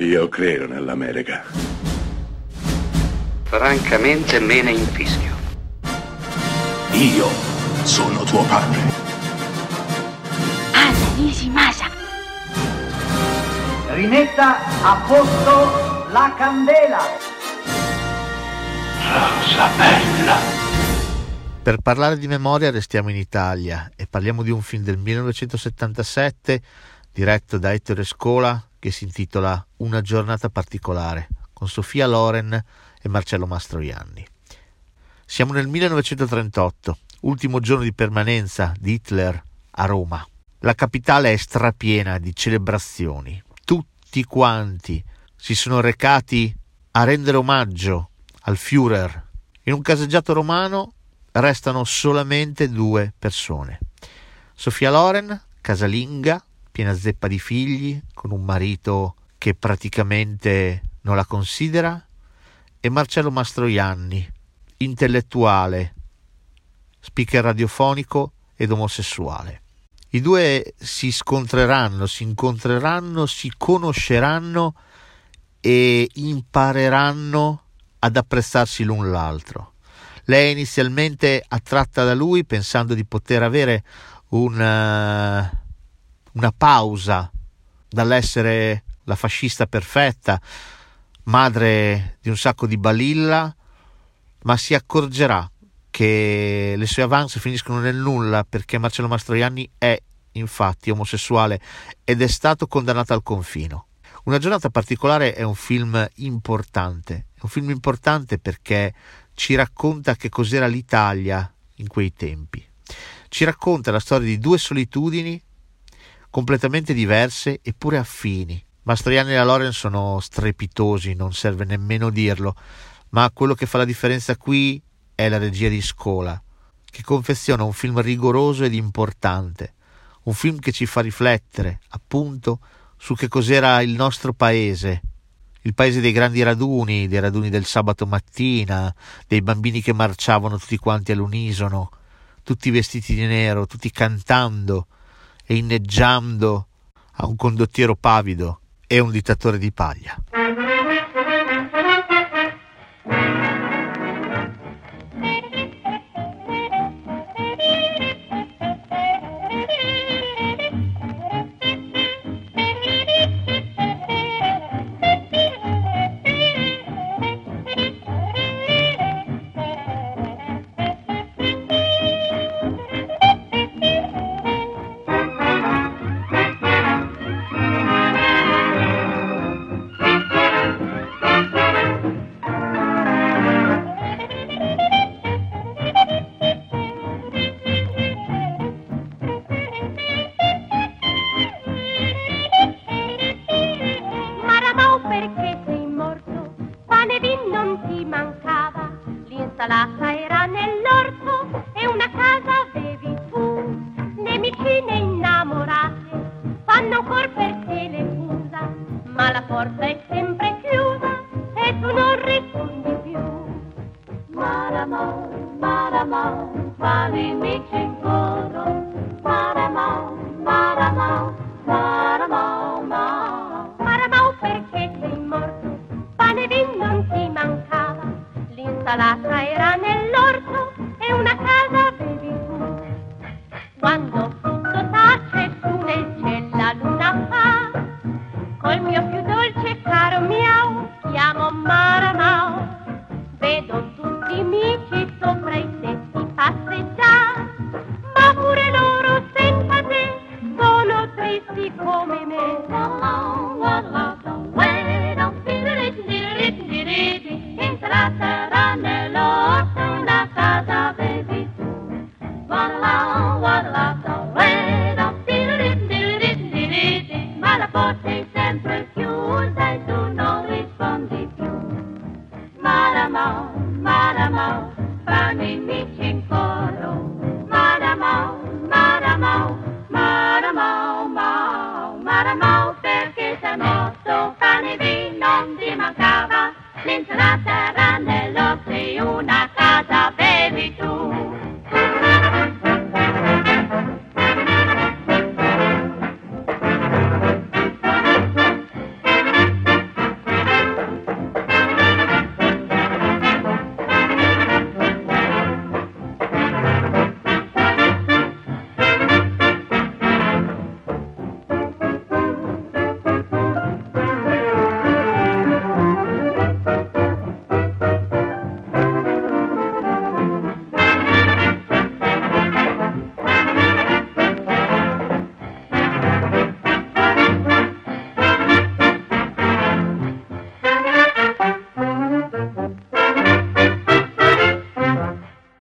Io credo nell'America. Francamente me ne infischio. Io sono tuo padre. Anna Nishimasa. Rimetta a posto la candela. Rosa bella. Per parlare di memoria restiamo in Italia e parliamo di un film del 1977 diretto da Ettore Scola che si intitola Una giornata particolare con Sofia Loren e Marcello Mastroianni. Siamo nel 1938, ultimo giorno di permanenza di Hitler a Roma. La capitale è strapiena di celebrazioni. Tutti quanti si sono recati a rendere omaggio al Führer. In un caseggiato romano restano solamente due persone. Sofia Loren, casalinga, piena zeppa di figli, con un marito che praticamente non la considera, e Marcello Mastroianni, intellettuale, speaker radiofonico ed omosessuale. I due si scontreranno, si incontreranno, si conosceranno e impareranno ad apprezzarsi l'un l'altro. Lei è inizialmente attratta da lui pensando di poter avere una, una pausa dall'essere la fascista perfetta, madre di un sacco di balilla, ma si accorgerà che le sue avance finiscono nel nulla perché Marcello Mastroianni è infatti omosessuale ed è stato condannato al confino. Una giornata particolare è un film importante, è un film importante perché ci racconta che cos'era l'Italia in quei tempi. Ci racconta la storia di due solitudini completamente diverse eppure affini. Mastroianni e la Loren sono strepitosi, non serve nemmeno dirlo, ma quello che fa la differenza qui è la regia di Scola, che confeziona un film rigoroso ed importante, un film che ci fa riflettere, appunto, su che cos'era il nostro paese il paese dei grandi raduni, dei raduni del sabato mattina, dei bambini che marciavano tutti quanti all'unisono, tutti vestiti di nero, tutti cantando e inneggiando a un condottiero pavido e un dittatore di paglia. L'insalata era nell'orto e una casa avevi tu. Le vicine innamorate fanno ancora per te le fusa, ma la porta è sempre tutta la trairà nel Maramau, Maramau, Maramau, perché sei morto.